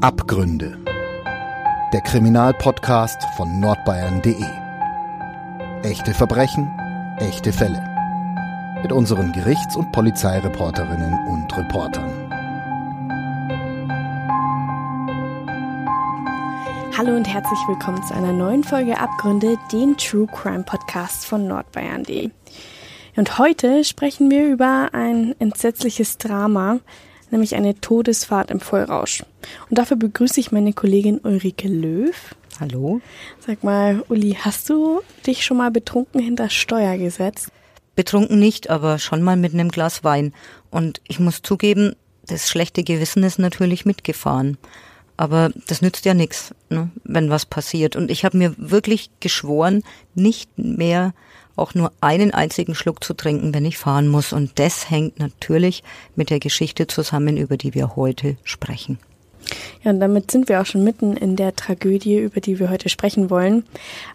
Abgründe. Der Kriminalpodcast von nordbayern.de. Echte Verbrechen, echte Fälle. Mit unseren Gerichts- und Polizeireporterinnen und Reportern. Hallo und herzlich willkommen zu einer neuen Folge Abgründe, dem True Crime Podcast von nordbayern.de. Und heute sprechen wir über ein entsetzliches Drama, nämlich eine Todesfahrt im Vollrausch. Und dafür begrüße ich meine Kollegin Ulrike Löw. Hallo. Sag mal, Uli, hast du dich schon mal betrunken hinter Steuer gesetzt? Betrunken nicht, aber schon mal mit einem Glas Wein. Und ich muss zugeben, das schlechte Gewissen ist natürlich mitgefahren. Aber das nützt ja nichts, ne, wenn was passiert. Und ich habe mir wirklich geschworen, nicht mehr auch nur einen einzigen Schluck zu trinken, wenn ich fahren muss. Und das hängt natürlich mit der Geschichte zusammen, über die wir heute sprechen. Ja, und damit sind wir auch schon mitten in der Tragödie, über die wir heute sprechen wollen.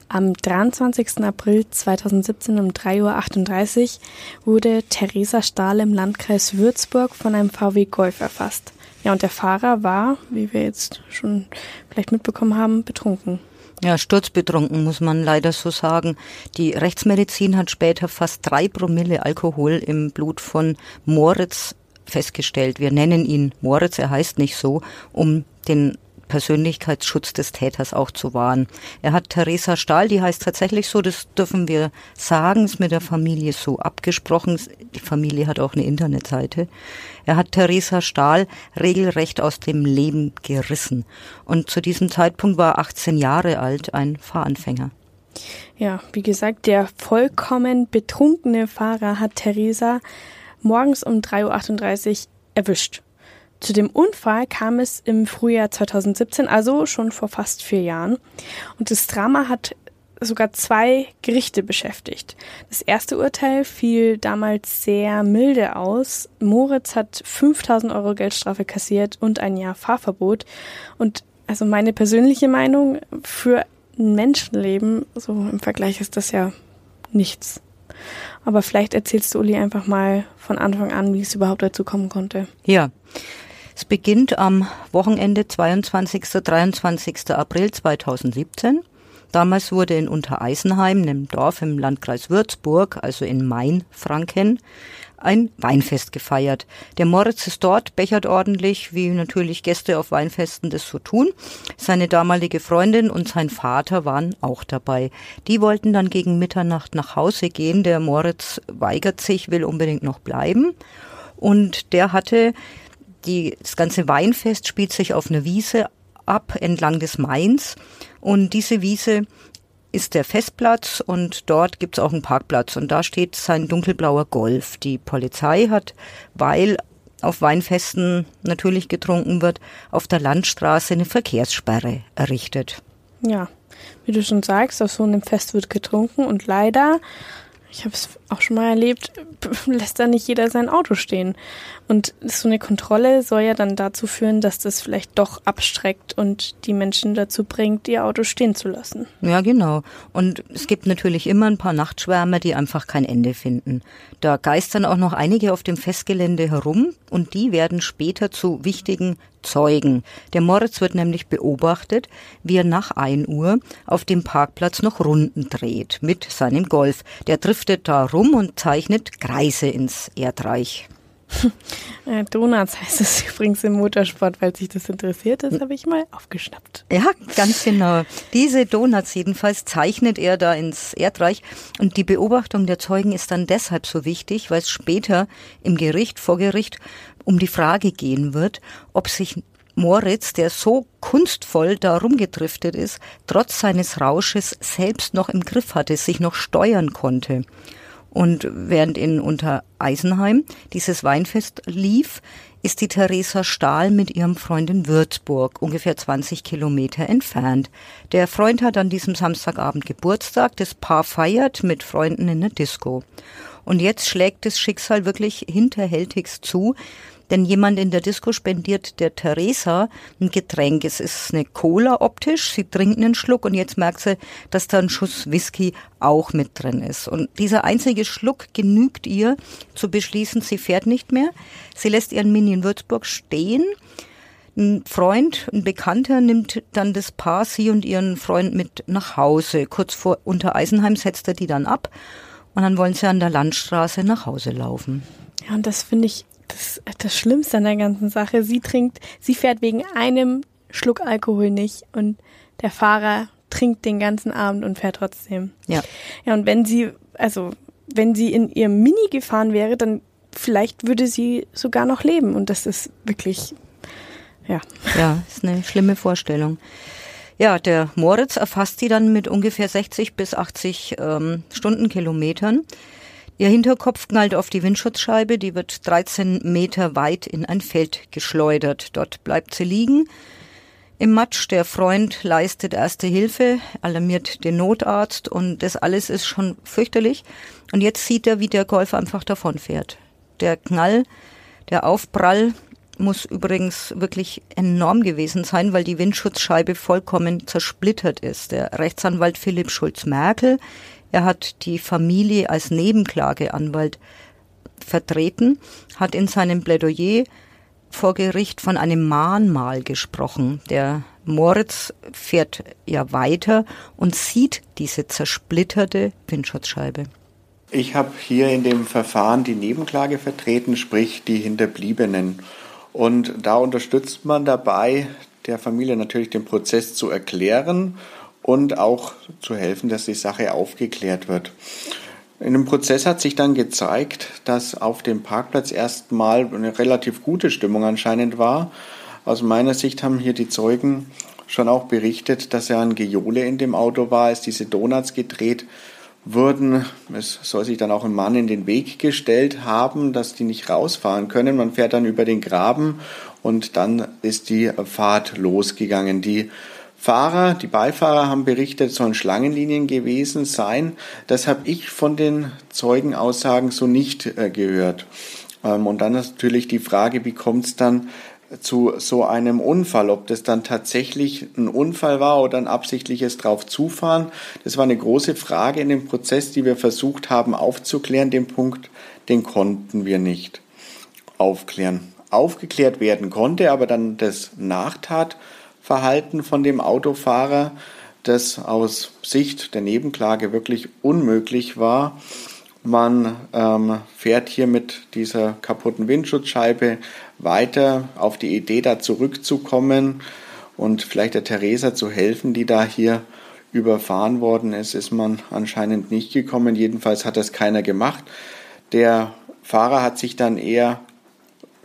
Am 23. April 2017 um 3.38 Uhr wurde Theresa Stahl im Landkreis Würzburg von einem VW Golf erfasst. Ja, und der Fahrer war, wie wir jetzt schon vielleicht mitbekommen haben, betrunken. Ja, sturzbetrunken muss man leider so sagen. Die Rechtsmedizin hat später fast drei Promille Alkohol im Blut von Moritz festgestellt. Wir nennen ihn Moritz, er heißt nicht so, um den Persönlichkeitsschutz des Täters auch zu wahren. Er hat Theresa Stahl, die heißt tatsächlich so, das dürfen wir sagen, ist mit der Familie so abgesprochen. Die Familie hat auch eine Internetseite. Er hat Theresa Stahl regelrecht aus dem Leben gerissen. Und zu diesem Zeitpunkt war 18 Jahre alt, ein Fahranfänger. Ja, wie gesagt, der vollkommen betrunkene Fahrer hat Theresa morgens um 3.38 Uhr erwischt. Zu dem Unfall kam es im Frühjahr 2017, also schon vor fast vier Jahren. Und das Drama hat sogar zwei Gerichte beschäftigt. Das erste Urteil fiel damals sehr milde aus. Moritz hat 5000 Euro Geldstrafe kassiert und ein Jahr Fahrverbot. Und also meine persönliche Meinung für ein Menschenleben, so im Vergleich ist das ja nichts. Aber vielleicht erzählst du Uli einfach mal von Anfang an, wie es überhaupt dazu kommen konnte. Ja. Es beginnt am Wochenende 22. 23. April 2017. Damals wurde in Untereisenheim, einem Dorf im Landkreis Würzburg, also in Mainfranken, ein Weinfest gefeiert. Der Moritz ist dort, bechert ordentlich, wie natürlich Gäste auf Weinfesten das so tun. Seine damalige Freundin und sein Vater waren auch dabei. Die wollten dann gegen Mitternacht nach Hause gehen. Der Moritz weigert sich, will unbedingt noch bleiben. Und der hatte die, das ganze Weinfest spielt sich auf einer Wiese ab entlang des Mains und diese Wiese ist der Festplatz und dort gibt's auch einen Parkplatz und da steht sein dunkelblauer Golf. Die Polizei hat, weil auf Weinfesten natürlich getrunken wird, auf der Landstraße eine Verkehrssperre errichtet. Ja, wie du schon sagst, auf so einem Fest wird getrunken und leider ich habe es auch schon mal erlebt, lässt da nicht jeder sein Auto stehen. Und so eine Kontrolle soll ja dann dazu führen, dass das vielleicht doch abstreckt und die Menschen dazu bringt, ihr Auto stehen zu lassen. Ja, genau. Und es gibt natürlich immer ein paar Nachtschwärmer, die einfach kein Ende finden. Da geistern auch noch einige auf dem Festgelände herum und die werden später zu wichtigen Zeugen. Der Moritz wird nämlich beobachtet, wie er nach 1 Uhr auf dem Parkplatz noch Runden dreht mit seinem Golf. Der driftet da rum und zeichnet Kreise ins Erdreich. Äh, Donuts heißt es übrigens im Motorsport, weil sich das interessiert. Das habe ich mal aufgeschnappt. Ja, ganz genau. Diese Donuts jedenfalls zeichnet er da ins Erdreich. Und die Beobachtung der Zeugen ist dann deshalb so wichtig, weil es später im Gericht, vor Gericht, um die Frage gehen wird, ob sich Moritz, der so kunstvoll da rumgedriftet ist, trotz seines Rausches selbst noch im Griff hatte, sich noch steuern konnte. Und während in Untereisenheim dieses Weinfest lief, ist die Theresa Stahl mit ihrem Freund in Würzburg, ungefähr 20 Kilometer entfernt. Der Freund hat an diesem Samstagabend Geburtstag, das Paar feiert mit Freunden in der Disco. Und jetzt schlägt das Schicksal wirklich hinterhältigst zu, denn jemand in der Disco spendiert der Theresa ein Getränk. Es ist eine Cola optisch, sie trinkt einen Schluck und jetzt merkt sie, dass da ein Schuss Whisky auch mit drin ist. Und dieser einzige Schluck genügt ihr zu beschließen, sie fährt nicht mehr. Sie lässt ihren Mini in Würzburg stehen. Ein Freund, ein Bekannter nimmt dann das Paar, sie und ihren Freund mit nach Hause. Kurz vor unter Eisenheim setzt er die dann ab und dann wollen sie an der Landstraße nach Hause laufen. Ja, und das finde ich das, das Schlimmste an der ganzen Sache. Sie trinkt, sie fährt wegen einem Schluck Alkohol nicht und der Fahrer trinkt den ganzen Abend und fährt trotzdem. Ja. Ja, und wenn sie, also wenn sie in ihrem Mini gefahren wäre, dann vielleicht würde sie sogar noch leben und das ist wirklich ja. Ja, ist eine schlimme Vorstellung. Ja, der Moritz erfasst sie dann mit ungefähr 60 bis 80 ähm, Stundenkilometern. Ihr Hinterkopf knallt auf die Windschutzscheibe, die wird 13 Meter weit in ein Feld geschleudert. Dort bleibt sie liegen. Im Matsch, der Freund leistet erste Hilfe, alarmiert den Notarzt und das alles ist schon fürchterlich. Und jetzt sieht er, wie der Golf einfach davonfährt. Der Knall, der Aufprall muss übrigens wirklich enorm gewesen sein, weil die Windschutzscheibe vollkommen zersplittert ist. Der Rechtsanwalt Philipp Schulz-Merkel, er hat die Familie als Nebenklageanwalt vertreten, hat in seinem Plädoyer vor Gericht von einem Mahnmal gesprochen. Der Moritz fährt ja weiter und sieht diese zersplitterte Windschutzscheibe. Ich habe hier in dem Verfahren die Nebenklage vertreten, sprich die Hinterbliebenen. Und da unterstützt man dabei, der Familie natürlich den Prozess zu erklären und auch zu helfen, dass die Sache aufgeklärt wird. In dem Prozess hat sich dann gezeigt, dass auf dem Parkplatz erstmal eine relativ gute Stimmung anscheinend war. Aus meiner Sicht haben hier die Zeugen schon auch berichtet, dass ja ein Geole in dem Auto war, als diese Donuts gedreht wurden. Es soll sich dann auch ein Mann in den Weg gestellt haben, dass die nicht rausfahren können. Man fährt dann über den Graben und dann ist die Fahrt losgegangen. Die Fahrer, die Beifahrer haben berichtet, sollen Schlangenlinien gewesen sein. Das habe ich von den Zeugenaussagen so nicht äh, gehört. Ähm, und dann natürlich die Frage, wie kommt es dann zu so einem Unfall, ob das dann tatsächlich ein Unfall war oder ein absichtliches Draufzufahren. Das war eine große Frage in dem Prozess, die wir versucht haben aufzuklären. Den Punkt, den konnten wir nicht aufklären. Aufgeklärt werden konnte aber dann das Nachtatverhalten von dem Autofahrer, das aus Sicht der Nebenklage wirklich unmöglich war. Man ähm, fährt hier mit dieser kaputten Windschutzscheibe weiter auf die Idee, da zurückzukommen und vielleicht der Theresa zu helfen, die da hier überfahren worden ist, ist man anscheinend nicht gekommen. Jedenfalls hat das keiner gemacht. Der Fahrer hat sich dann eher,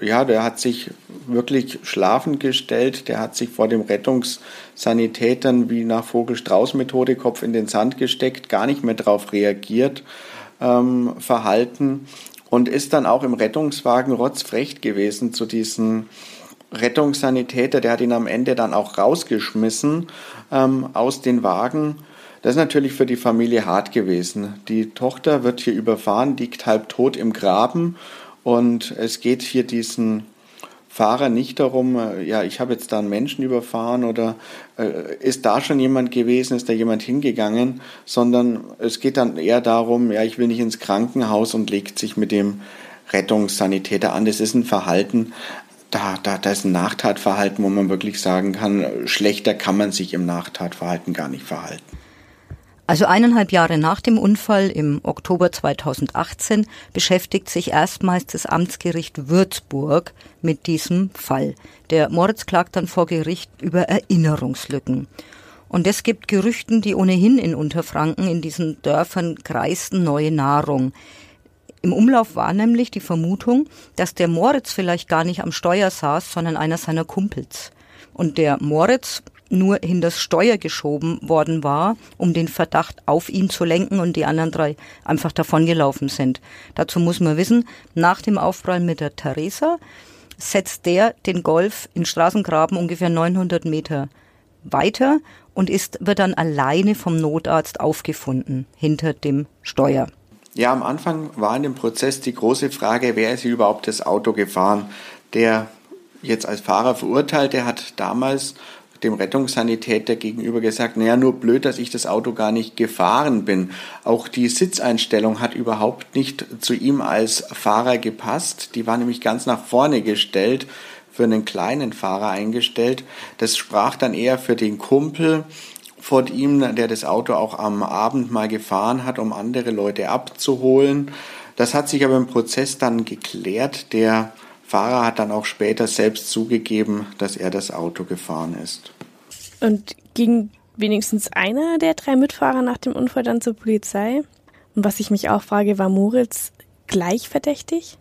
ja, der hat sich wirklich schlafend gestellt. Der hat sich vor dem Rettungssanitätern wie nach Vogel-Strauß-Methode Kopf in den Sand gesteckt, gar nicht mehr darauf reagiert ähm, verhalten und ist dann auch im Rettungswagen rotzfrecht gewesen zu diesem Rettungssanitäter. Der hat ihn am Ende dann auch rausgeschmissen ähm, aus den Wagen. Das ist natürlich für die Familie hart gewesen. Die Tochter wird hier überfahren, liegt halb tot im Graben und es geht hier diesen Fahrer nicht darum, äh, ja, ich habe jetzt da einen Menschen überfahren oder äh, ist da schon jemand gewesen, ist da jemand hingegangen, sondern es geht dann eher darum, ja, ich will nicht ins Krankenhaus und legt sich mit dem Rettungssanitäter an. Das ist ein Verhalten, da, da, da ist ein Nachtatverhalten, wo man wirklich sagen kann, schlechter kann man sich im Nachtatverhalten gar nicht verhalten. Also eineinhalb Jahre nach dem Unfall im Oktober 2018 beschäftigt sich erstmals das Amtsgericht Würzburg mit diesem Fall. Der Moritz klagt dann vor Gericht über Erinnerungslücken. Und es gibt Gerüchten, die ohnehin in Unterfranken in diesen Dörfern kreisten neue Nahrung. Im Umlauf war nämlich die Vermutung, dass der Moritz vielleicht gar nicht am Steuer saß, sondern einer seiner Kumpels. Und der Moritz nur hinters Steuer geschoben worden war, um den Verdacht auf ihn zu lenken und die anderen drei einfach davongelaufen sind. Dazu muss man wissen, nach dem Aufprall mit der Theresa setzt der den Golf in Straßengraben ungefähr 900 Meter weiter und ist, wird dann alleine vom Notarzt aufgefunden hinter dem Steuer. Ja, am Anfang war in dem Prozess die große Frage, wer ist überhaupt das Auto gefahren? Der jetzt als Fahrer verurteilte hat damals dem Rettungssanitäter gegenüber gesagt, naja, nur blöd, dass ich das Auto gar nicht gefahren bin. Auch die Sitzeinstellung hat überhaupt nicht zu ihm als Fahrer gepasst. Die war nämlich ganz nach vorne gestellt. für einen kleinen Fahrer eingestellt. Das sprach dann eher für den Kumpel von ihm, der das Auto auch am Abend mal gefahren hat, um andere Leute abzuholen. Das hat sich aber im Prozess dann geklärt. Der Fahrer hat dann auch später selbst zugegeben, dass er das Auto gefahren ist. Und ging wenigstens einer der drei Mitfahrer nach dem Unfall dann zur Polizei? Und was ich mich auch frage, war Moritz gleich verdächtig?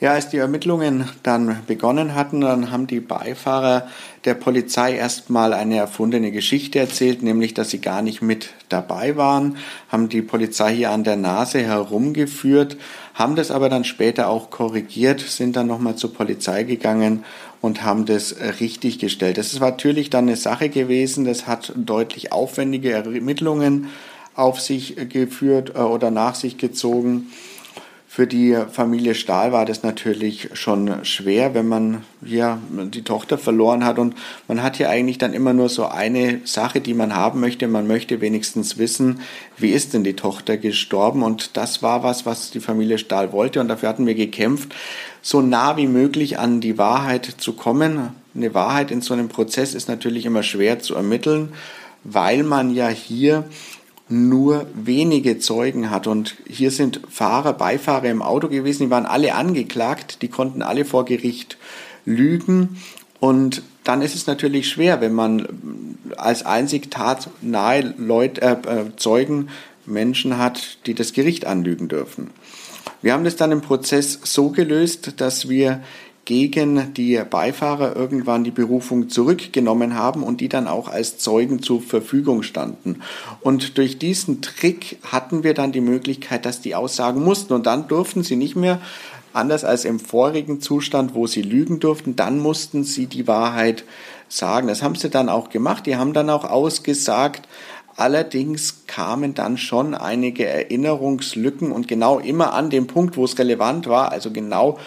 Ja, als die Ermittlungen dann begonnen hatten, dann haben die Beifahrer der Polizei erstmal eine erfundene Geschichte erzählt, nämlich dass sie gar nicht mit dabei waren, haben die Polizei hier an der Nase herumgeführt, haben das aber dann später auch korrigiert, sind dann nochmal zur Polizei gegangen und haben das richtig gestellt. Das war natürlich dann eine Sache gewesen, das hat deutlich aufwendige Ermittlungen auf sich geführt äh, oder nach sich gezogen. Für die Familie Stahl war das natürlich schon schwer, wenn man ja die Tochter verloren hat und man hat ja eigentlich dann immer nur so eine Sache, die man haben möchte. Man möchte wenigstens wissen, wie ist denn die Tochter gestorben und das war was, was die Familie Stahl wollte und dafür hatten wir gekämpft, so nah wie möglich an die Wahrheit zu kommen. Eine Wahrheit in so einem Prozess ist natürlich immer schwer zu ermitteln, weil man ja hier nur wenige Zeugen hat. Und hier sind Fahrer, Beifahrer im Auto gewesen, die waren alle angeklagt, die konnten alle vor Gericht lügen. Und dann ist es natürlich schwer, wenn man als einzig tatnahe Leute, äh, äh, Zeugen Menschen hat, die das Gericht anlügen dürfen. Wir haben das dann im Prozess so gelöst, dass wir gegen die Beifahrer irgendwann die Berufung zurückgenommen haben und die dann auch als Zeugen zur Verfügung standen. Und durch diesen Trick hatten wir dann die Möglichkeit, dass die aussagen mussten und dann durften sie nicht mehr anders als im vorigen Zustand, wo sie lügen durften, dann mussten sie die Wahrheit sagen. Das haben sie dann auch gemacht. Die haben dann auch ausgesagt, Allerdings kamen dann schon einige Erinnerungslücken und genau immer an dem Punkt, wo es relevant war, also genau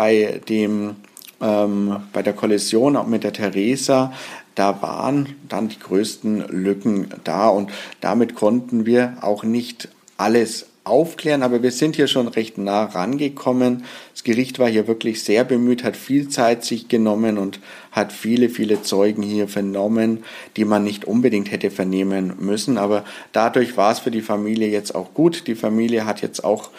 bei dem ähm, bei der Kollision auch mit der Theresa, da waren dann die größten Lücken da und damit konnten wir auch nicht alles aufklären, aber wir sind hier schon recht nah rangekommen. Das Gericht war hier wirklich sehr bemüht, hat viel Zeit sich genommen und hat viele, viele Zeugen hier vernommen, die man nicht unbedingt hätte vernehmen müssen. Aber dadurch war es für die Familie jetzt auch gut. Die Familie hat jetzt auch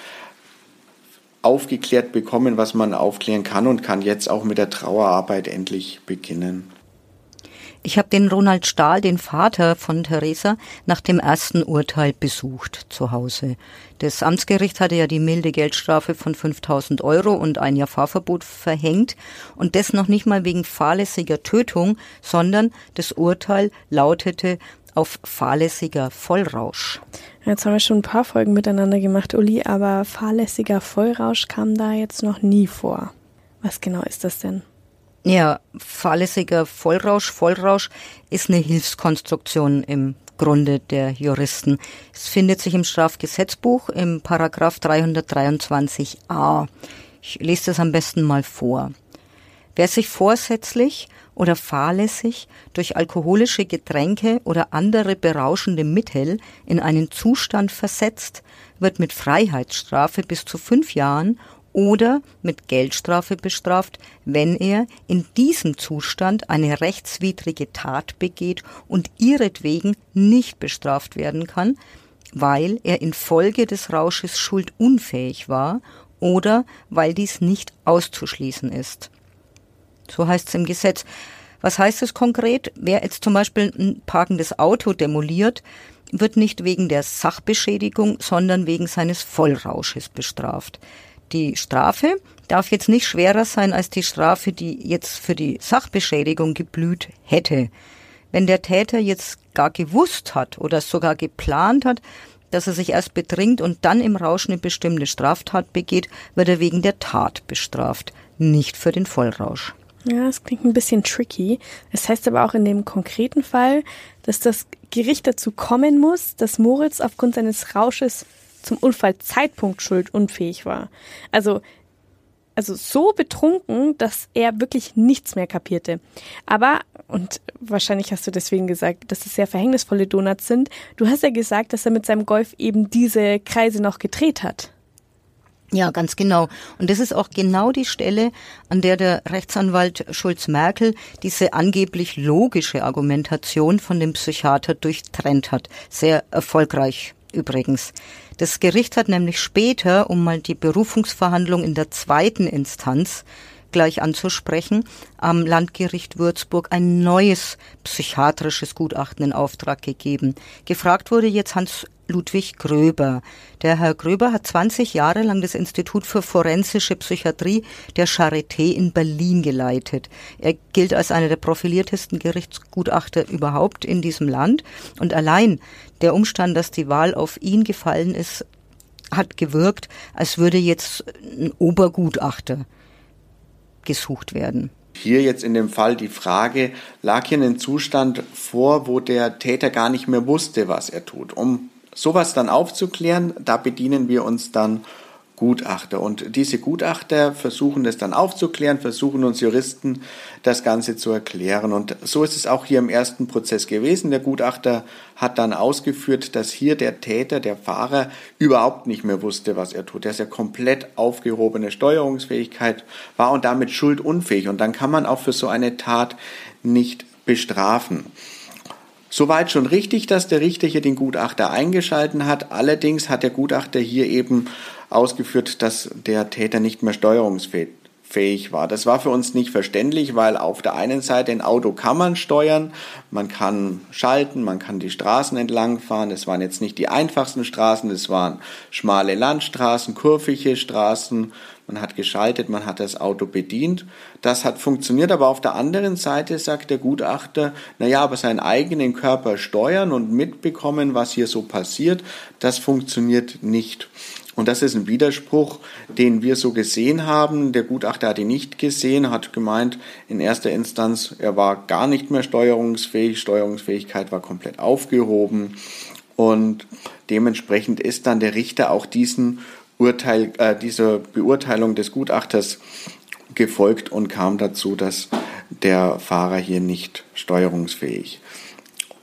aufgeklärt bekommen, was man aufklären kann und kann jetzt auch mit der Trauerarbeit endlich beginnen. Ich habe den Ronald Stahl, den Vater von Theresa, nach dem ersten Urteil besucht zu Hause. Das Amtsgericht hatte ja die milde Geldstrafe von 5000 Euro und ein Jahr Fahrverbot verhängt und das noch nicht mal wegen fahrlässiger Tötung, sondern das Urteil lautete auf fahrlässiger Vollrausch. Jetzt haben wir schon ein paar Folgen miteinander gemacht, Uli, aber fahrlässiger Vollrausch kam da jetzt noch nie vor. Was genau ist das denn? Ja, fahrlässiger Vollrausch, Vollrausch ist eine Hilfskonstruktion im Grunde der Juristen. Es findet sich im Strafgesetzbuch im Paragraph 323a. Ich lese das am besten mal vor. Wer sich vorsätzlich oder fahrlässig durch alkoholische Getränke oder andere berauschende Mittel in einen Zustand versetzt, wird mit Freiheitsstrafe bis zu fünf Jahren oder mit Geldstrafe bestraft, wenn er in diesem Zustand eine rechtswidrige Tat begeht und ihretwegen nicht bestraft werden kann, weil er infolge des Rausches schuldunfähig war oder weil dies nicht auszuschließen ist. So heißt es im Gesetz. Was heißt es konkret? Wer jetzt zum Beispiel ein parkendes Auto demoliert, wird nicht wegen der Sachbeschädigung, sondern wegen seines Vollrausches bestraft. Die Strafe darf jetzt nicht schwerer sein als die Strafe, die jetzt für die Sachbeschädigung geblüht hätte. Wenn der Täter jetzt gar gewusst hat oder sogar geplant hat, dass er sich erst betrinkt und dann im Rausch eine bestimmte Straftat begeht, wird er wegen der Tat bestraft, nicht für den Vollrausch. Ja, das klingt ein bisschen tricky. Das heißt aber auch in dem konkreten Fall, dass das Gericht dazu kommen muss, dass Moritz aufgrund seines Rausches zum Unfallzeitpunkt schuldunfähig war. Also, also so betrunken, dass er wirklich nichts mehr kapierte. Aber, und wahrscheinlich hast du deswegen gesagt, dass es sehr verhängnisvolle Donuts sind, du hast ja gesagt, dass er mit seinem Golf eben diese Kreise noch gedreht hat. Ja, ganz genau. Und das ist auch genau die Stelle, an der der Rechtsanwalt Schulz-Merkel diese angeblich logische Argumentation von dem Psychiater durchtrennt hat. Sehr erfolgreich übrigens. Das Gericht hat nämlich später, um mal die Berufungsverhandlung in der zweiten Instanz gleich anzusprechen, am Landgericht Würzburg ein neues psychiatrisches Gutachten in Auftrag gegeben. Gefragt wurde jetzt Hans Ludwig Gröber. Der Herr Gröber hat 20 Jahre lang das Institut für forensische Psychiatrie der Charité in Berlin geleitet. Er gilt als einer der profiliertesten Gerichtsgutachter überhaupt in diesem Land. Und allein der Umstand, dass die Wahl auf ihn gefallen ist, hat gewirkt, als würde jetzt ein Obergutachter gesucht werden. Hier jetzt in dem Fall die Frage, lag hier ein Zustand vor, wo der Täter gar nicht mehr wusste, was er tut. Um sowas dann aufzuklären, da bedienen wir uns dann Gutachter. Und diese Gutachter versuchen das dann aufzuklären, versuchen uns Juristen das Ganze zu erklären. Und so ist es auch hier im ersten Prozess gewesen. Der Gutachter hat dann ausgeführt, dass hier der Täter, der Fahrer, überhaupt nicht mehr wusste, was er tut. Er komplett aufgehobene Steuerungsfähigkeit war und damit schuldunfähig. Und dann kann man auch für so eine Tat nicht bestrafen. Soweit schon richtig, dass der Richter hier den Gutachter eingeschalten hat. Allerdings hat der Gutachter hier eben ausgeführt, dass der Täter nicht mehr steuerungsfähig war. Das war für uns nicht verständlich, weil auf der einen Seite ein Auto kann man steuern, man kann schalten, man kann die Straßen entlang fahren. Es waren jetzt nicht die einfachsten Straßen, es waren schmale Landstraßen, kurvige Straßen, man hat geschaltet, man hat das Auto bedient. Das hat funktioniert, aber auf der anderen Seite sagt der Gutachter, naja, aber seinen eigenen Körper steuern und mitbekommen, was hier so passiert, das funktioniert nicht. Und das ist ein Widerspruch, den wir so gesehen haben. Der Gutachter hat ihn nicht gesehen, hat gemeint, in erster Instanz, er war gar nicht mehr steuerungsfähig, Steuerungsfähigkeit war komplett aufgehoben. Und dementsprechend ist dann der Richter auch diesen Urteil, äh, dieser Beurteilung des Gutachters gefolgt und kam dazu, dass der Fahrer hier nicht steuerungsfähig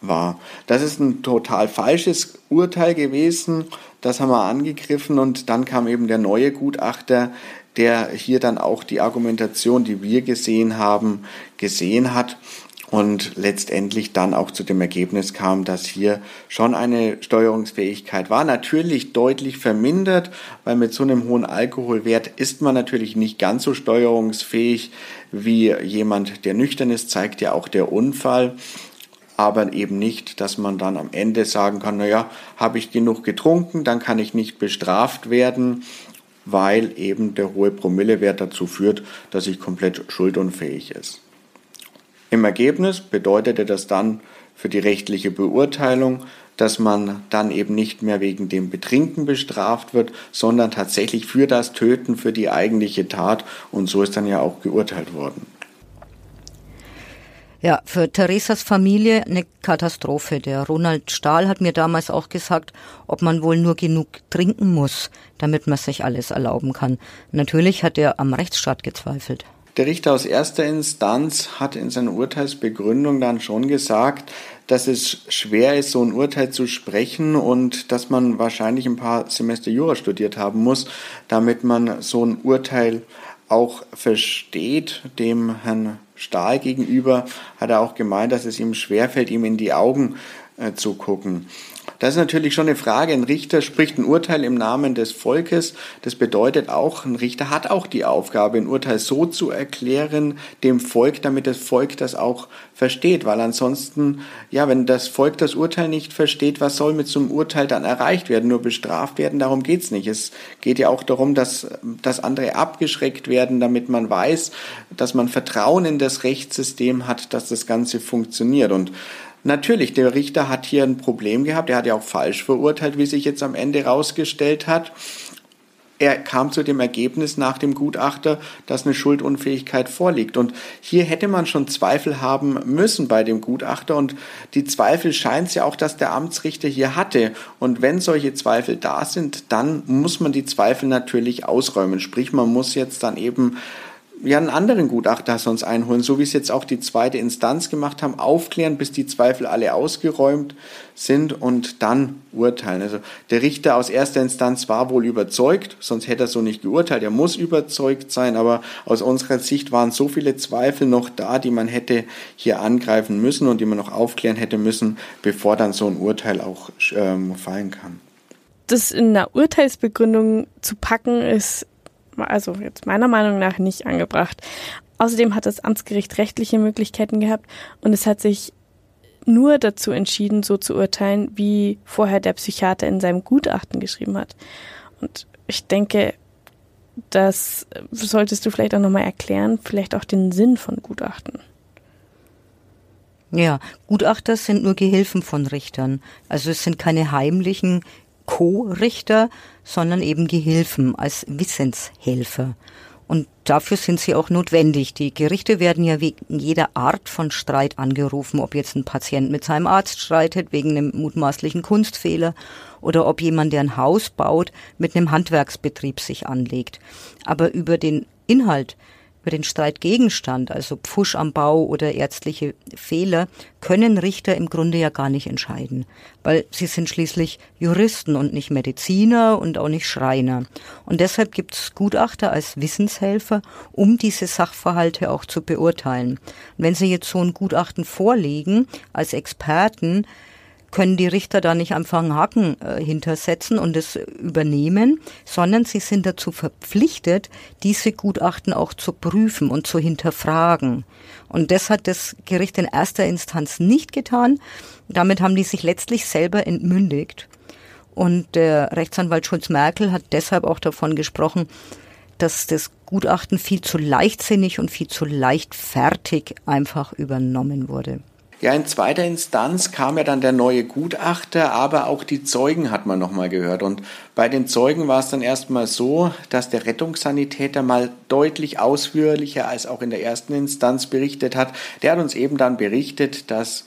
war. Das ist ein total falsches Urteil gewesen. Das haben wir angegriffen und dann kam eben der neue Gutachter, der hier dann auch die Argumentation, die wir gesehen haben, gesehen hat und letztendlich dann auch zu dem Ergebnis kam, dass hier schon eine Steuerungsfähigkeit war. Natürlich deutlich vermindert, weil mit so einem hohen Alkoholwert ist man natürlich nicht ganz so steuerungsfähig wie jemand, der nüchtern ist, zeigt ja auch der Unfall. Aber eben nicht, dass man dann am Ende sagen kann, naja, habe ich genug getrunken, dann kann ich nicht bestraft werden, weil eben der hohe Promillewert dazu führt, dass ich komplett schuldunfähig ist. Im Ergebnis bedeutete das dann für die rechtliche Beurteilung, dass man dann eben nicht mehr wegen dem Betrinken bestraft wird, sondern tatsächlich für das Töten, für die eigentliche Tat. Und so ist dann ja auch geurteilt worden. Ja, für Theresas Familie eine Katastrophe. Der Ronald Stahl hat mir damals auch gesagt, ob man wohl nur genug trinken muss, damit man sich alles erlauben kann. Natürlich hat er am Rechtsstaat gezweifelt. Der Richter aus erster Instanz hat in seiner Urteilsbegründung dann schon gesagt, dass es schwer ist, so ein Urteil zu sprechen und dass man wahrscheinlich ein paar Semester Jura studiert haben muss, damit man so ein Urteil auch versteht. Dem Herrn Stahl gegenüber hat er auch gemeint, dass es ihm schwerfällt, ihm in die Augen äh, zu gucken. Das ist natürlich schon eine Frage. Ein Richter spricht ein Urteil im Namen des Volkes. Das bedeutet auch, ein Richter hat auch die Aufgabe, ein Urteil so zu erklären dem Volk, damit das Volk das auch versteht. Weil ansonsten, ja, wenn das Volk das Urteil nicht versteht, was soll mit so einem Urteil dann erreicht werden? Nur bestraft werden? Darum geht's nicht. Es geht ja auch darum, dass, dass andere abgeschreckt werden, damit man weiß, dass man Vertrauen in das Rechtssystem hat, dass das Ganze funktioniert. Und Natürlich, der Richter hat hier ein Problem gehabt. Er hat ja auch falsch verurteilt, wie sich jetzt am Ende herausgestellt hat. Er kam zu dem Ergebnis nach dem Gutachter, dass eine Schuldunfähigkeit vorliegt. Und hier hätte man schon Zweifel haben müssen bei dem Gutachter. Und die Zweifel scheint es ja auch, dass der Amtsrichter hier hatte. Und wenn solche Zweifel da sind, dann muss man die Zweifel natürlich ausräumen. Sprich, man muss jetzt dann eben ja einen anderen Gutachter sonst einholen, so wie es jetzt auch die zweite Instanz gemacht haben, aufklären, bis die Zweifel alle ausgeräumt sind und dann urteilen. Also der Richter aus erster Instanz war wohl überzeugt, sonst hätte er so nicht geurteilt. Er muss überzeugt sein, aber aus unserer Sicht waren so viele Zweifel noch da, die man hätte hier angreifen müssen und die man noch aufklären hätte müssen, bevor dann so ein Urteil auch ähm, fallen kann. Das in einer Urteilsbegründung zu packen, ist also jetzt meiner Meinung nach nicht angebracht. Außerdem hat das Amtsgericht rechtliche Möglichkeiten gehabt und es hat sich nur dazu entschieden, so zu urteilen, wie vorher der Psychiater in seinem Gutachten geschrieben hat. Und ich denke, das solltest du vielleicht auch nochmal erklären, vielleicht auch den Sinn von Gutachten. Ja, Gutachter sind nur Gehilfen von Richtern. Also es sind keine heimlichen Co-Richter, sondern eben Gehilfen als Wissenshelfer. Und dafür sind sie auch notwendig. Die Gerichte werden ja wegen jeder Art von Streit angerufen, ob jetzt ein Patient mit seinem Arzt streitet wegen einem mutmaßlichen Kunstfehler oder ob jemand, der ein Haus baut, mit einem Handwerksbetrieb sich anlegt. Aber über den Inhalt über den Streitgegenstand, also Pfusch am Bau oder ärztliche Fehler, können Richter im Grunde ja gar nicht entscheiden, weil sie sind schließlich Juristen und nicht Mediziner und auch nicht Schreiner. Und deshalb gibt es Gutachter als Wissenshelfer, um diese Sachverhalte auch zu beurteilen. Und wenn Sie jetzt so ein Gutachten vorlegen als Experten, können die Richter da nicht einfach einen Haken äh, hintersetzen und es übernehmen, sondern sie sind dazu verpflichtet, diese Gutachten auch zu prüfen und zu hinterfragen. Und das hat das Gericht in erster Instanz nicht getan. Damit haben die sich letztlich selber entmündigt. Und der Rechtsanwalt Schulz-Merkel hat deshalb auch davon gesprochen, dass das Gutachten viel zu leichtsinnig und viel zu leichtfertig einfach übernommen wurde. Ja, in zweiter Instanz kam ja dann der neue Gutachter, aber auch die Zeugen hat man nochmal gehört. Und bei den Zeugen war es dann erstmal so, dass der Rettungssanitäter mal deutlich ausführlicher als auch in der ersten Instanz berichtet hat. Der hat uns eben dann berichtet, dass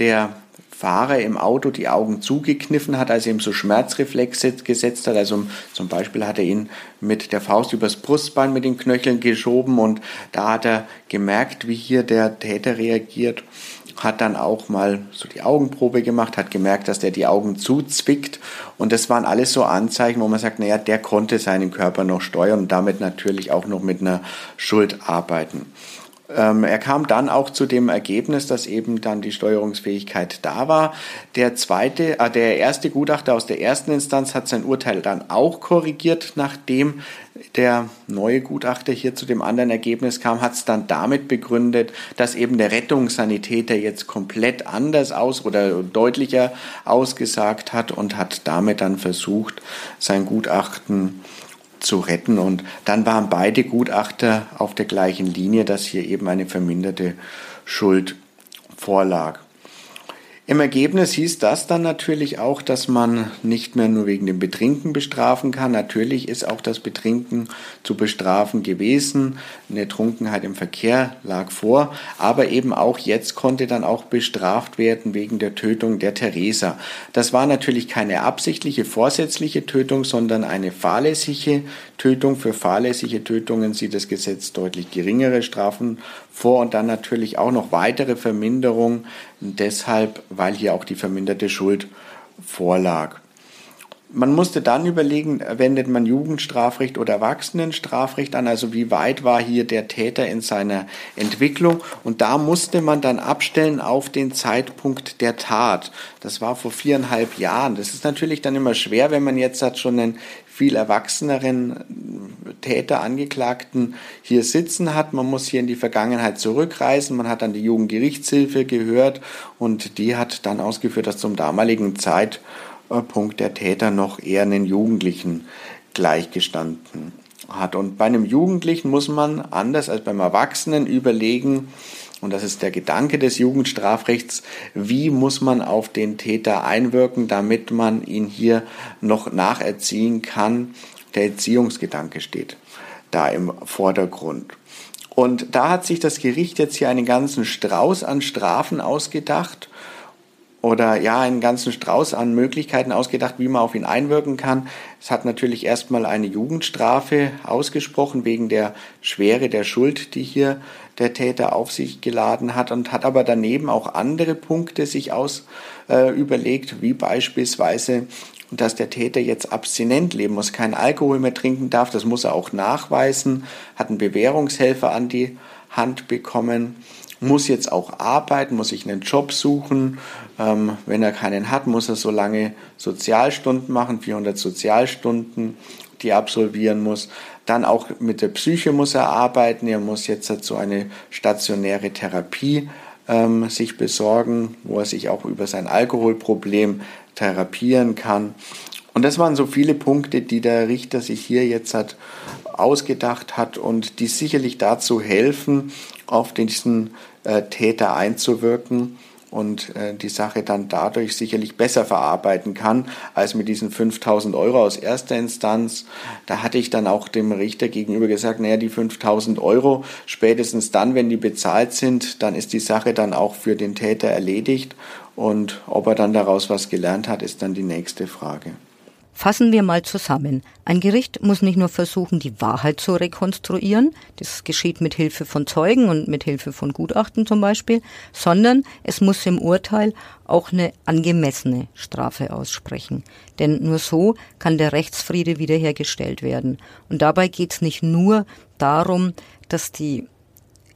der Fahrer im Auto die Augen zugekniffen hat, als er ihm so Schmerzreflexe gesetzt hat. Also zum Beispiel hat er ihn mit der Faust übers Brustbein mit den Knöcheln geschoben und da hat er gemerkt, wie hier der Täter reagiert hat dann auch mal so die Augenprobe gemacht, hat gemerkt, dass der die Augen zuzwickt und das waren alles so Anzeichen, wo man sagt, naja, der konnte seinen Körper noch steuern und damit natürlich auch noch mit einer Schuld arbeiten. Ähm, er kam dann auch zu dem Ergebnis, dass eben dann die Steuerungsfähigkeit da war. Der zweite, äh, der erste Gutachter aus der ersten Instanz hat sein Urteil dann auch korrigiert, nachdem der neue Gutachter hier zu dem anderen Ergebnis kam, hat es dann damit begründet, dass eben der Rettungssanitäter jetzt komplett anders aus oder deutlicher ausgesagt hat und hat damit dann versucht, sein Gutachten zu retten. Und dann waren beide Gutachter auf der gleichen Linie, dass hier eben eine verminderte Schuld vorlag. Im Ergebnis hieß das dann natürlich auch, dass man nicht mehr nur wegen dem Betrinken bestrafen kann. Natürlich ist auch das Betrinken zu bestrafen gewesen. Eine Trunkenheit im Verkehr lag vor. Aber eben auch jetzt konnte dann auch bestraft werden wegen der Tötung der Theresa. Das war natürlich keine absichtliche, vorsätzliche Tötung, sondern eine fahrlässige Tötung. Für fahrlässige Tötungen sieht das Gesetz deutlich geringere Strafen vor und dann natürlich auch noch weitere Verminderung, deshalb, weil hier auch die verminderte Schuld vorlag. Man musste dann überlegen, wendet man Jugendstrafrecht oder Erwachsenenstrafrecht an, also wie weit war hier der Täter in seiner Entwicklung. Und da musste man dann abstellen auf den Zeitpunkt der Tat. Das war vor viereinhalb Jahren. Das ist natürlich dann immer schwer, wenn man jetzt hat schon einen viel erwachseneren Täter, Angeklagten hier sitzen hat. Man muss hier in die Vergangenheit zurückreisen. Man hat dann die Jugendgerichtshilfe gehört und die hat dann ausgeführt, dass zum damaligen Zeitpunkt der Täter noch eher einen Jugendlichen gleichgestanden hat. Und bei einem Jugendlichen muss man anders als beim Erwachsenen überlegen, und das ist der Gedanke des Jugendstrafrechts, wie muss man auf den Täter einwirken, damit man ihn hier noch nacherziehen kann. Der Erziehungsgedanke steht da im Vordergrund. Und da hat sich das Gericht jetzt hier einen ganzen Strauß an Strafen ausgedacht oder ja, einen ganzen Strauß an Möglichkeiten ausgedacht, wie man auf ihn einwirken kann. Es hat natürlich erstmal eine Jugendstrafe ausgesprochen wegen der Schwere der Schuld, die hier der Täter auf sich geladen hat und hat aber daneben auch andere Punkte sich aus äh, überlegt, wie beispielsweise dass der Täter jetzt abstinent leben muss, keinen Alkohol mehr trinken darf, das muss er auch nachweisen, hat einen Bewährungshelfer an die Hand bekommen muss jetzt auch arbeiten, muss sich einen Job suchen. Ähm, wenn er keinen hat, muss er so lange Sozialstunden machen, 400 Sozialstunden, die er absolvieren muss. Dann auch mit der Psyche muss er arbeiten. Er muss jetzt so eine stationäre Therapie ähm, sich besorgen, wo er sich auch über sein Alkoholproblem therapieren kann. Und das waren so viele Punkte, die der Richter sich hier jetzt hat ausgedacht hat und die sicherlich dazu helfen, auf diesen äh, Täter einzuwirken und äh, die Sache dann dadurch sicherlich besser verarbeiten kann als mit diesen 5000 Euro aus erster Instanz. Da hatte ich dann auch dem Richter gegenüber gesagt, naja, die 5000 Euro, spätestens dann, wenn die bezahlt sind, dann ist die Sache dann auch für den Täter erledigt und ob er dann daraus was gelernt hat, ist dann die nächste Frage. Fassen wir mal zusammen. Ein Gericht muss nicht nur versuchen, die Wahrheit zu rekonstruieren, das geschieht mit Hilfe von Zeugen und mit Hilfe von Gutachten zum Beispiel, sondern es muss im Urteil auch eine angemessene Strafe aussprechen. Denn nur so kann der Rechtsfriede wiederhergestellt werden. Und dabei geht es nicht nur darum, dass die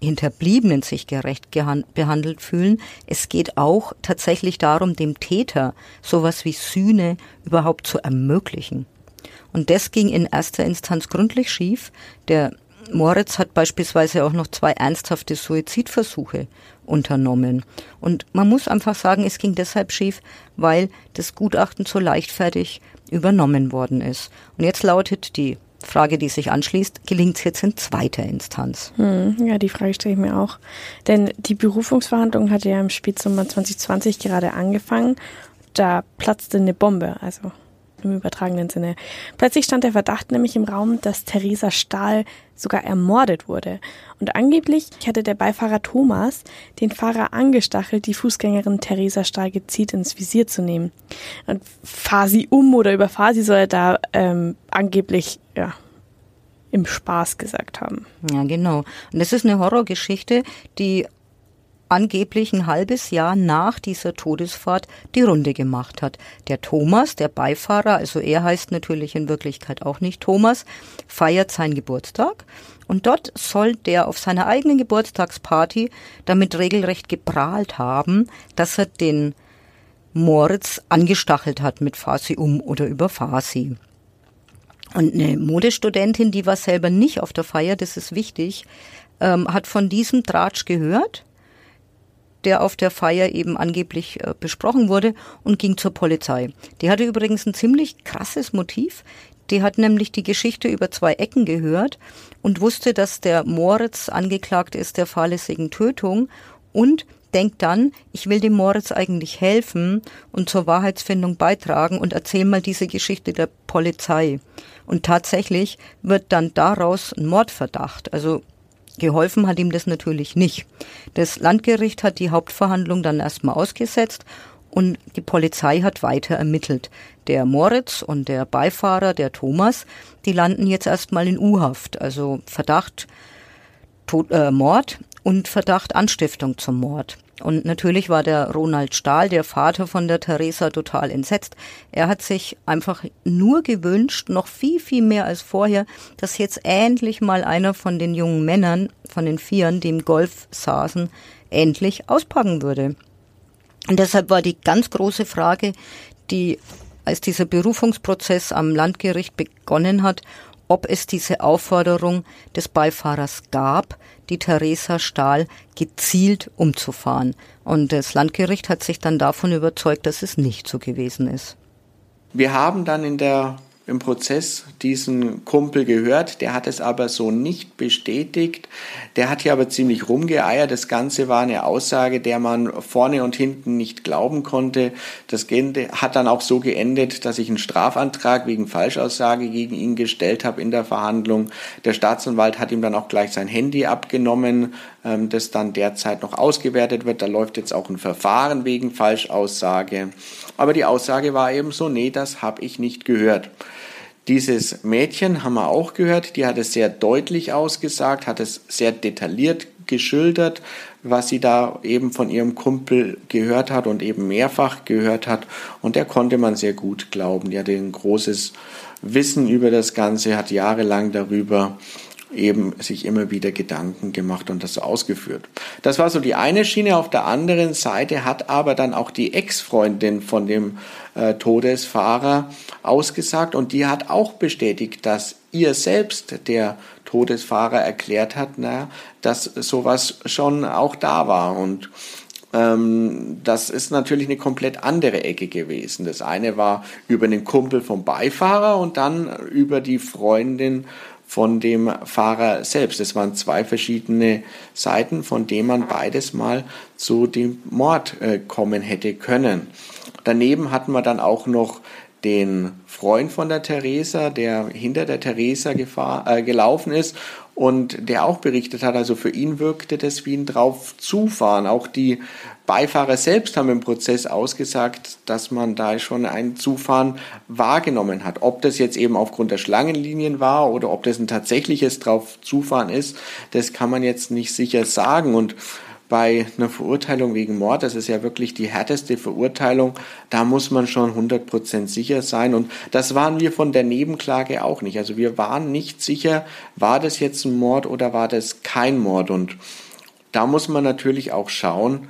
Hinterbliebenen sich gerecht behandelt fühlen. Es geht auch tatsächlich darum, dem Täter sowas wie Sühne überhaupt zu ermöglichen. Und das ging in erster Instanz gründlich schief. Der Moritz hat beispielsweise auch noch zwei ernsthafte Suizidversuche unternommen. Und man muss einfach sagen, es ging deshalb schief, weil das Gutachten so leichtfertig übernommen worden ist. Und jetzt lautet die Frage, die sich anschließt, gelingt es jetzt in zweiter Instanz? Hm, ja, die Frage stelle ich mir auch. Denn die Berufungsverhandlung hatte ja im Spätsommer 2020 gerade angefangen. Da platzte eine Bombe, also im übertragenen Sinne. Plötzlich stand der Verdacht nämlich im Raum, dass Theresa Stahl sogar ermordet wurde. Und angeblich hatte der Beifahrer Thomas den Fahrer angestachelt, die Fußgängerin Theresa Stahl gezielt ins Visier zu nehmen. Und fahr sie um oder überfahr sie soll er da ähm, angeblich ja, im Spaß gesagt haben. Ja, genau. Und das ist eine Horrorgeschichte, die angeblich ein halbes Jahr nach dieser Todesfahrt die Runde gemacht hat. Der Thomas, der Beifahrer, also er heißt natürlich in Wirklichkeit auch nicht Thomas, feiert seinen Geburtstag und dort soll der auf seiner eigenen Geburtstagsparty damit regelrecht geprahlt haben, dass er den Moritz angestachelt hat mit Farsi um oder über Farsi. Und eine Modestudentin, die war selber nicht auf der Feier, das ist wichtig, ähm, hat von diesem Tratsch gehört, der auf der Feier eben angeblich äh, besprochen wurde und ging zur Polizei. Die hatte übrigens ein ziemlich krasses Motiv. Die hat nämlich die Geschichte über zwei Ecken gehört und wusste, dass der Moritz angeklagt ist der fahrlässigen Tötung und denkt dann, ich will dem Moritz eigentlich helfen und zur Wahrheitsfindung beitragen und erzähl mal diese Geschichte der Polizei. Und tatsächlich wird dann daraus ein Mordverdacht. Also geholfen hat ihm das natürlich nicht. Das Landgericht hat die Hauptverhandlung dann erstmal ausgesetzt und die Polizei hat weiter ermittelt. Der Moritz und der Beifahrer, der Thomas, die landen jetzt erstmal in U-Haft, also Verdacht Tod, äh, Mord und Verdacht Anstiftung zum Mord. Und natürlich war der Ronald Stahl, der Vater von der Theresa, total entsetzt. Er hat sich einfach nur gewünscht, noch viel, viel mehr als vorher, dass jetzt endlich mal einer von den jungen Männern, von den Vieren, die im Golf saßen, endlich auspacken würde. Und deshalb war die ganz große Frage, die als dieser Berufungsprozess am Landgericht begonnen hat, ob es diese Aufforderung des Beifahrers gab, die Theresa Stahl gezielt umzufahren. Und das Landgericht hat sich dann davon überzeugt, dass es nicht so gewesen ist. Wir haben dann in der im Prozess diesen Kumpel gehört, der hat es aber so nicht bestätigt. Der hat hier aber ziemlich rumgeeiert. Das Ganze war eine Aussage, der man vorne und hinten nicht glauben konnte. Das hat dann auch so geendet, dass ich einen Strafantrag wegen Falschaussage gegen ihn gestellt habe in der Verhandlung. Der Staatsanwalt hat ihm dann auch gleich sein Handy abgenommen, ähm, das dann derzeit noch ausgewertet wird. Da läuft jetzt auch ein Verfahren wegen Falschaussage. Aber die Aussage war eben so, nee, das habe ich nicht gehört. Dieses Mädchen haben wir auch gehört, die hat es sehr deutlich ausgesagt, hat es sehr detailliert geschildert, was sie da eben von ihrem Kumpel gehört hat und eben mehrfach gehört hat. Und der konnte man sehr gut glauben. Die hatte ein großes Wissen über das Ganze, hat jahrelang darüber eben sich immer wieder Gedanken gemacht und das so ausgeführt. Das war so die eine Schiene. Auf der anderen Seite hat aber dann auch die Ex-Freundin von dem äh, Todesfahrer ausgesagt und die hat auch bestätigt, dass ihr selbst der Todesfahrer erklärt hat, na, dass sowas schon auch da war und ähm, das ist natürlich eine komplett andere Ecke gewesen. Das eine war über den Kumpel vom Beifahrer und dann über die Freundin von dem Fahrer selbst. Es waren zwei verschiedene Seiten, von denen man beides mal zu dem Mord äh, kommen hätte können. Daneben hatten wir dann auch noch den Freund von der Theresa, der hinter der Theresa äh, gelaufen ist und der auch berichtet hat, also für ihn wirkte das wie ein Draufzufahren. Auch die Beifahrer selbst haben im Prozess ausgesagt, dass man da schon ein Zufahren wahrgenommen hat. Ob das jetzt eben aufgrund der Schlangenlinien war oder ob das ein tatsächliches Draufzufahren ist, das kann man jetzt nicht sicher sagen. Und bei einer Verurteilung wegen Mord, das ist ja wirklich die härteste Verurteilung, da muss man schon 100% sicher sein. Und das waren wir von der Nebenklage auch nicht. Also wir waren nicht sicher, war das jetzt ein Mord oder war das kein Mord. Und da muss man natürlich auch schauen,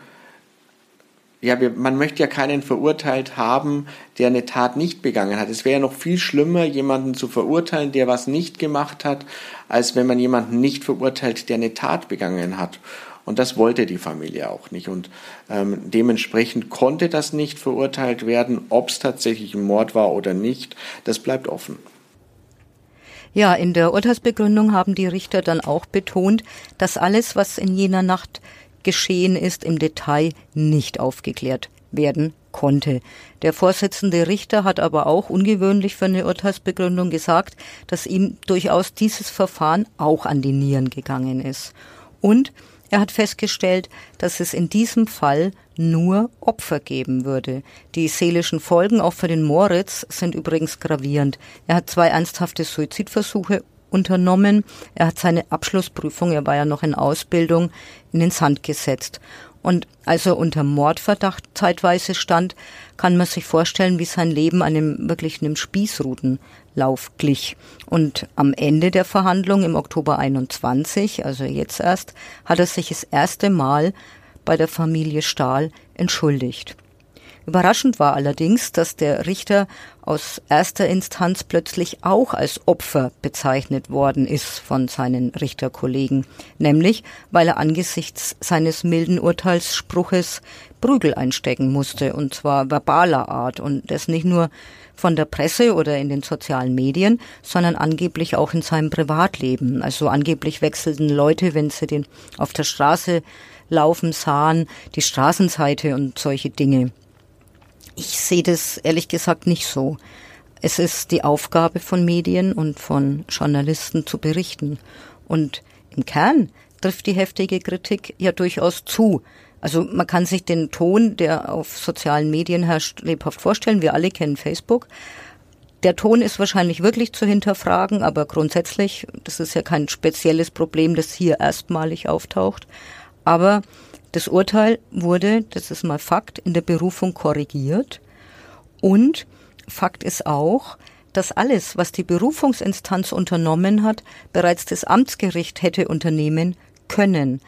ja, wir, man möchte ja keinen verurteilt haben, der eine Tat nicht begangen hat. Es wäre ja noch viel schlimmer, jemanden zu verurteilen, der was nicht gemacht hat, als wenn man jemanden nicht verurteilt, der eine Tat begangen hat. Und das wollte die Familie auch nicht. Und ähm, dementsprechend konnte das nicht verurteilt werden, ob es tatsächlich ein Mord war oder nicht. Das bleibt offen. Ja, in der Urteilsbegründung haben die Richter dann auch betont, dass alles, was in jener Nacht geschehen ist, im Detail nicht aufgeklärt werden konnte. Der Vorsitzende Richter hat aber auch ungewöhnlich für eine Urteilsbegründung gesagt, dass ihm durchaus dieses Verfahren auch an die Nieren gegangen ist. Und er hat festgestellt, dass es in diesem Fall nur Opfer geben würde. Die seelischen Folgen auch für den Moritz sind übrigens gravierend. Er hat zwei ernsthafte Suizidversuche unternommen. Er hat seine Abschlussprüfung, er war ja noch in Ausbildung, in den Sand gesetzt. Und als er unter Mordverdacht zeitweise stand, kann man sich vorstellen, wie sein Leben einem wirklich einem Spießrutenlauf glich. Und am Ende der Verhandlung im Oktober 21, also jetzt erst, hat er sich das erste Mal bei der Familie Stahl entschuldigt. Überraschend war allerdings, dass der Richter aus erster Instanz plötzlich auch als Opfer bezeichnet worden ist von seinen Richterkollegen, nämlich weil er angesichts seines milden Urteilsspruches Prügel einstecken musste, und zwar verbaler Art, und das nicht nur von der Presse oder in den sozialen Medien, sondern angeblich auch in seinem Privatleben. Also angeblich wechselten Leute, wenn sie den auf der Straße laufen sahen, die Straßenseite und solche Dinge. Ich sehe das ehrlich gesagt nicht so. Es ist die Aufgabe von Medien und von Journalisten zu berichten. Und im Kern trifft die heftige Kritik ja durchaus zu. Also man kann sich den Ton, der auf sozialen Medien herrscht, lebhaft vorstellen. Wir alle kennen Facebook. Der Ton ist wahrscheinlich wirklich zu hinterfragen, aber grundsätzlich, das ist ja kein spezielles Problem, das hier erstmalig auftaucht. Aber das Urteil wurde, das ist mal Fakt, in der Berufung korrigiert. Und Fakt ist auch, dass alles, was die Berufungsinstanz unternommen hat, bereits das Amtsgericht hätte unternehmen können.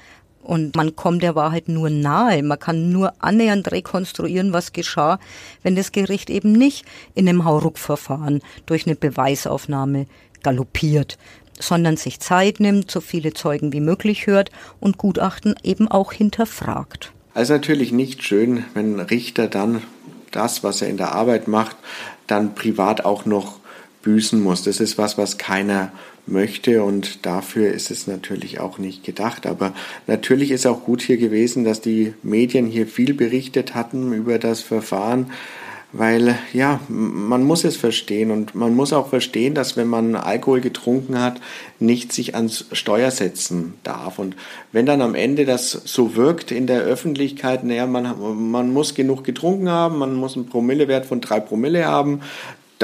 Und man kommt der Wahrheit nur nahe. Man kann nur annähernd rekonstruieren, was geschah, wenn das Gericht eben nicht in einem Hauruckverfahren durch eine Beweisaufnahme galoppiert, sondern sich Zeit nimmt, so viele Zeugen wie möglich hört und Gutachten eben auch hinterfragt. Also natürlich nicht schön, wenn ein Richter dann das, was er in der Arbeit macht, dann privat auch noch büßen muss. Das ist was, was keiner möchte und dafür ist es natürlich auch nicht gedacht. Aber natürlich ist auch gut hier gewesen, dass die Medien hier viel berichtet hatten über das Verfahren, weil ja, man muss es verstehen und man muss auch verstehen, dass wenn man Alkohol getrunken hat, nicht sich ans Steuer setzen darf. Und wenn dann am Ende das so wirkt in der Öffentlichkeit, naja, man, man muss genug getrunken haben, man muss einen Promillewert von drei Promille haben,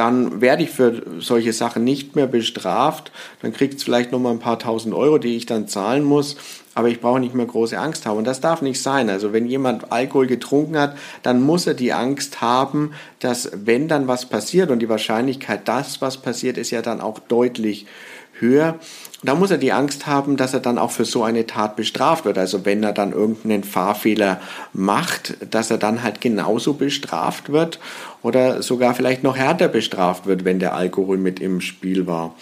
dann werde ich für solche Sachen nicht mehr bestraft. Dann kriegt es vielleicht noch mal ein paar tausend Euro, die ich dann zahlen muss. Aber ich brauche nicht mehr große Angst haben. Und das darf nicht sein. Also wenn jemand Alkohol getrunken hat, dann muss er die Angst haben, dass wenn dann was passiert und die Wahrscheinlichkeit, dass was passiert, ist ja dann auch deutlich höher. Da muss er die Angst haben, dass er dann auch für so eine Tat bestraft wird. Also wenn er dann irgendeinen Fahrfehler macht, dass er dann halt genauso bestraft wird oder sogar vielleicht noch härter bestraft wird, wenn der Alkohol mit im Spiel war.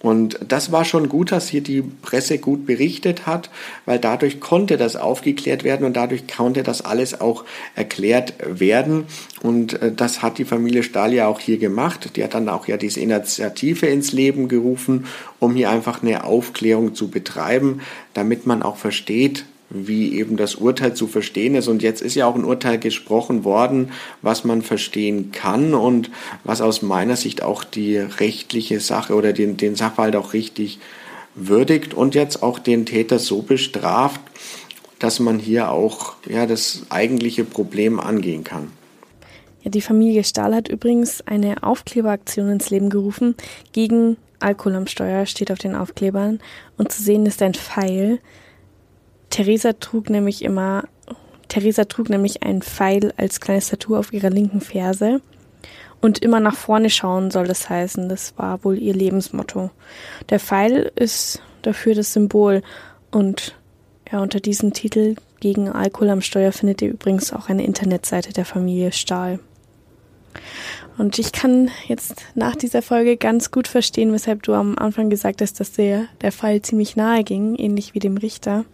Und das war schon gut, dass hier die Presse gut berichtet hat, weil dadurch konnte das aufgeklärt werden und dadurch konnte das alles auch erklärt werden. Und äh, das hat die Familie Stahl ja auch hier gemacht. Die hat dann auch ja diese Initiative ins Leben gerufen, um hier einfach eine Aufklärung zu betreiben, damit man auch versteht, wie eben das Urteil zu verstehen ist. Und jetzt ist ja auch ein Urteil gesprochen worden, was man verstehen kann und was aus meiner Sicht auch die rechtliche Sache oder den, den Sachverhalt auch richtig würdigt und jetzt auch den Täter so bestraft, dass man hier auch ja, das eigentliche Problem angehen kann. Ja, die Familie Stahl hat übrigens eine Aufkleberaktion ins Leben gerufen gegen Alkohol am Steuer, steht auf den Aufklebern. Und zu sehen ist ein Pfeil, Theresa trug nämlich immer, Theresa trug nämlich einen Pfeil als kleines Tattoo auf ihrer linken Ferse. Und immer nach vorne schauen soll das heißen. Das war wohl ihr Lebensmotto. Der Pfeil ist dafür das Symbol. Und ja, unter diesem Titel gegen Alkohol am Steuer findet ihr übrigens auch eine Internetseite der Familie Stahl. Und ich kann jetzt nach dieser Folge ganz gut verstehen, weshalb du am Anfang gesagt hast, dass der, der Fall ziemlich nahe ging, ähnlich wie dem Richter.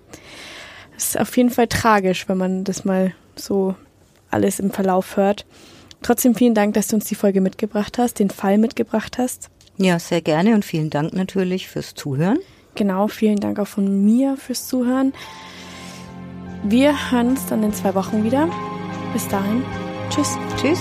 Das ist auf jeden Fall tragisch, wenn man das mal so alles im Verlauf hört. Trotzdem vielen Dank, dass du uns die Folge mitgebracht hast, den Fall mitgebracht hast. Ja, sehr gerne und vielen Dank natürlich fürs Zuhören. Genau, vielen Dank auch von mir fürs Zuhören. Wir hören uns dann in zwei Wochen wieder. Bis dahin. Tschüss. Tschüss.